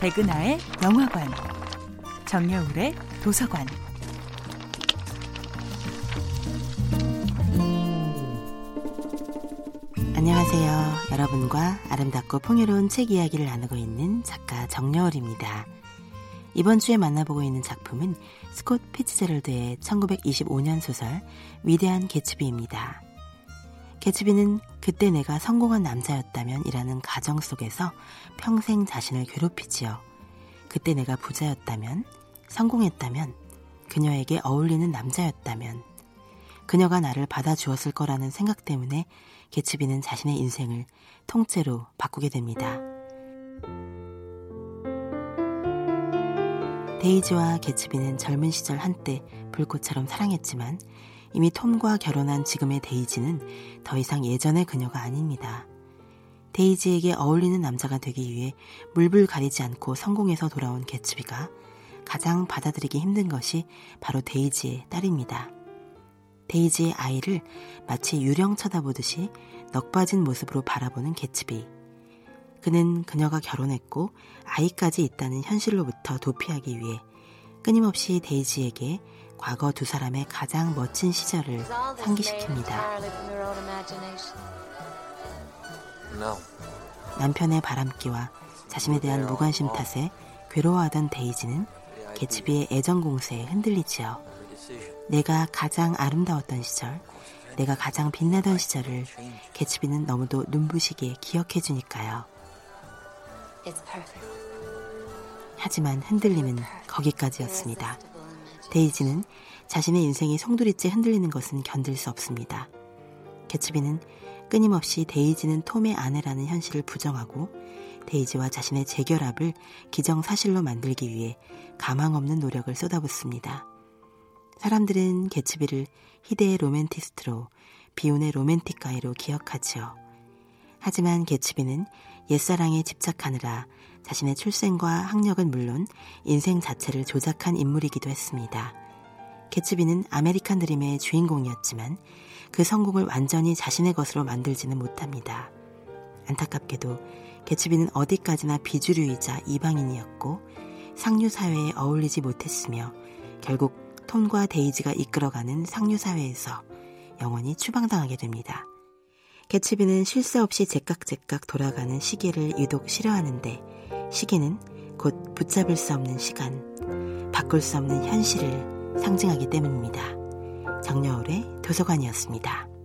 백은하의 영화관, 정여울의 도서관. 안녕하세요. 여러분과 아름답고 풍요로운 책 이야기를 나누고 있는 작가 정여울입니다. 이번 주에 만나보고 있는 작품은 스콧 피츠제럴드의 1925년 소설 위대한 개츠비입니다. 개츠비는 그때 내가 성공한 남자였다면 이라는 가정 속에서 평생 자신을 괴롭히지요. 그때 내가 부자였다면, 성공했다면, 그녀에게 어울리는 남자였다면, 그녀가 나를 받아주었을 거라는 생각 때문에 개츠비는 자신의 인생을 통째로 바꾸게 됩니다. 데이지와 개츠비는 젊은 시절 한때 불꽃처럼 사랑했지만 이미 톰과 결혼한 지금의 데이지는 더 이상 예전의 그녀가 아닙니다. 데이지에게 어울리는 남자가 되기 위해 물불 가리지 않고 성공해서 돌아온 개츠비가 가장 받아들이기 힘든 것이 바로 데이지의 딸입니다. 데이지의 아이를 마치 유령 쳐다보듯이 넋 빠진 모습으로 바라보는 개츠비. 그는 그녀가 결혼했고 아이까지 있다는 현실로부터 도피하기 위해 끊임없이 데이지에게 과거 두 사람의 가장 멋진 시절을 상기시킵니다. 남편의 바람기와 자신에 대한 무관심 탓에 괴로워하던 데이지는 개츠비의 애정 공세에 흔들리지요. 내가 가장 아름다웠던 시절, 내가 가장 빛나던 시절을 개츠비는 너무도 눈부시게 기억해 주니까요. 하지만 흔들림은 거기까지였습니다. 데이지는 자신의 인생이 송두리째 흔들리는 것은 견딜 수 없습니다. 개츠비는 끊임없이 데이지는 톰의 아내라는 현실을 부정하고 데이지와 자신의 재결합을 기정사실로 만들기 위해 가망 없는 노력을 쏟아붓습니다. 사람들은 개츠비를 희대의 로맨티스트로 비운의 romantic guy로 기억하지요. 하지만 개츠비는 옛사랑에 집착하느라 자신의 출생과 학력은 물론 인생 자체를 조작한 인물이기도 했습니다. 개츠비는 아메리칸 드림의 주인공이었지만 그 성공을 완전히 자신의 것으로 만들지는 못합니다. 안타깝게도 개츠비는 어디까지나 비주류이자 이방인이었고 상류 사회에 어울리지 못했으며 결국 톰과 데이지가 이끌어가는 상류 사회에서 영원히 추방당하게 됩니다. 개츠비는 쉴 새 없이 제깍제깍 돌아가는 시계를 유독 싫어하는데 시계는 곧 붙잡을 수 없는 시간, 바꿀 수 없는 현실을 상징하기 때문입니다. 정여울의 도서관이었습니다.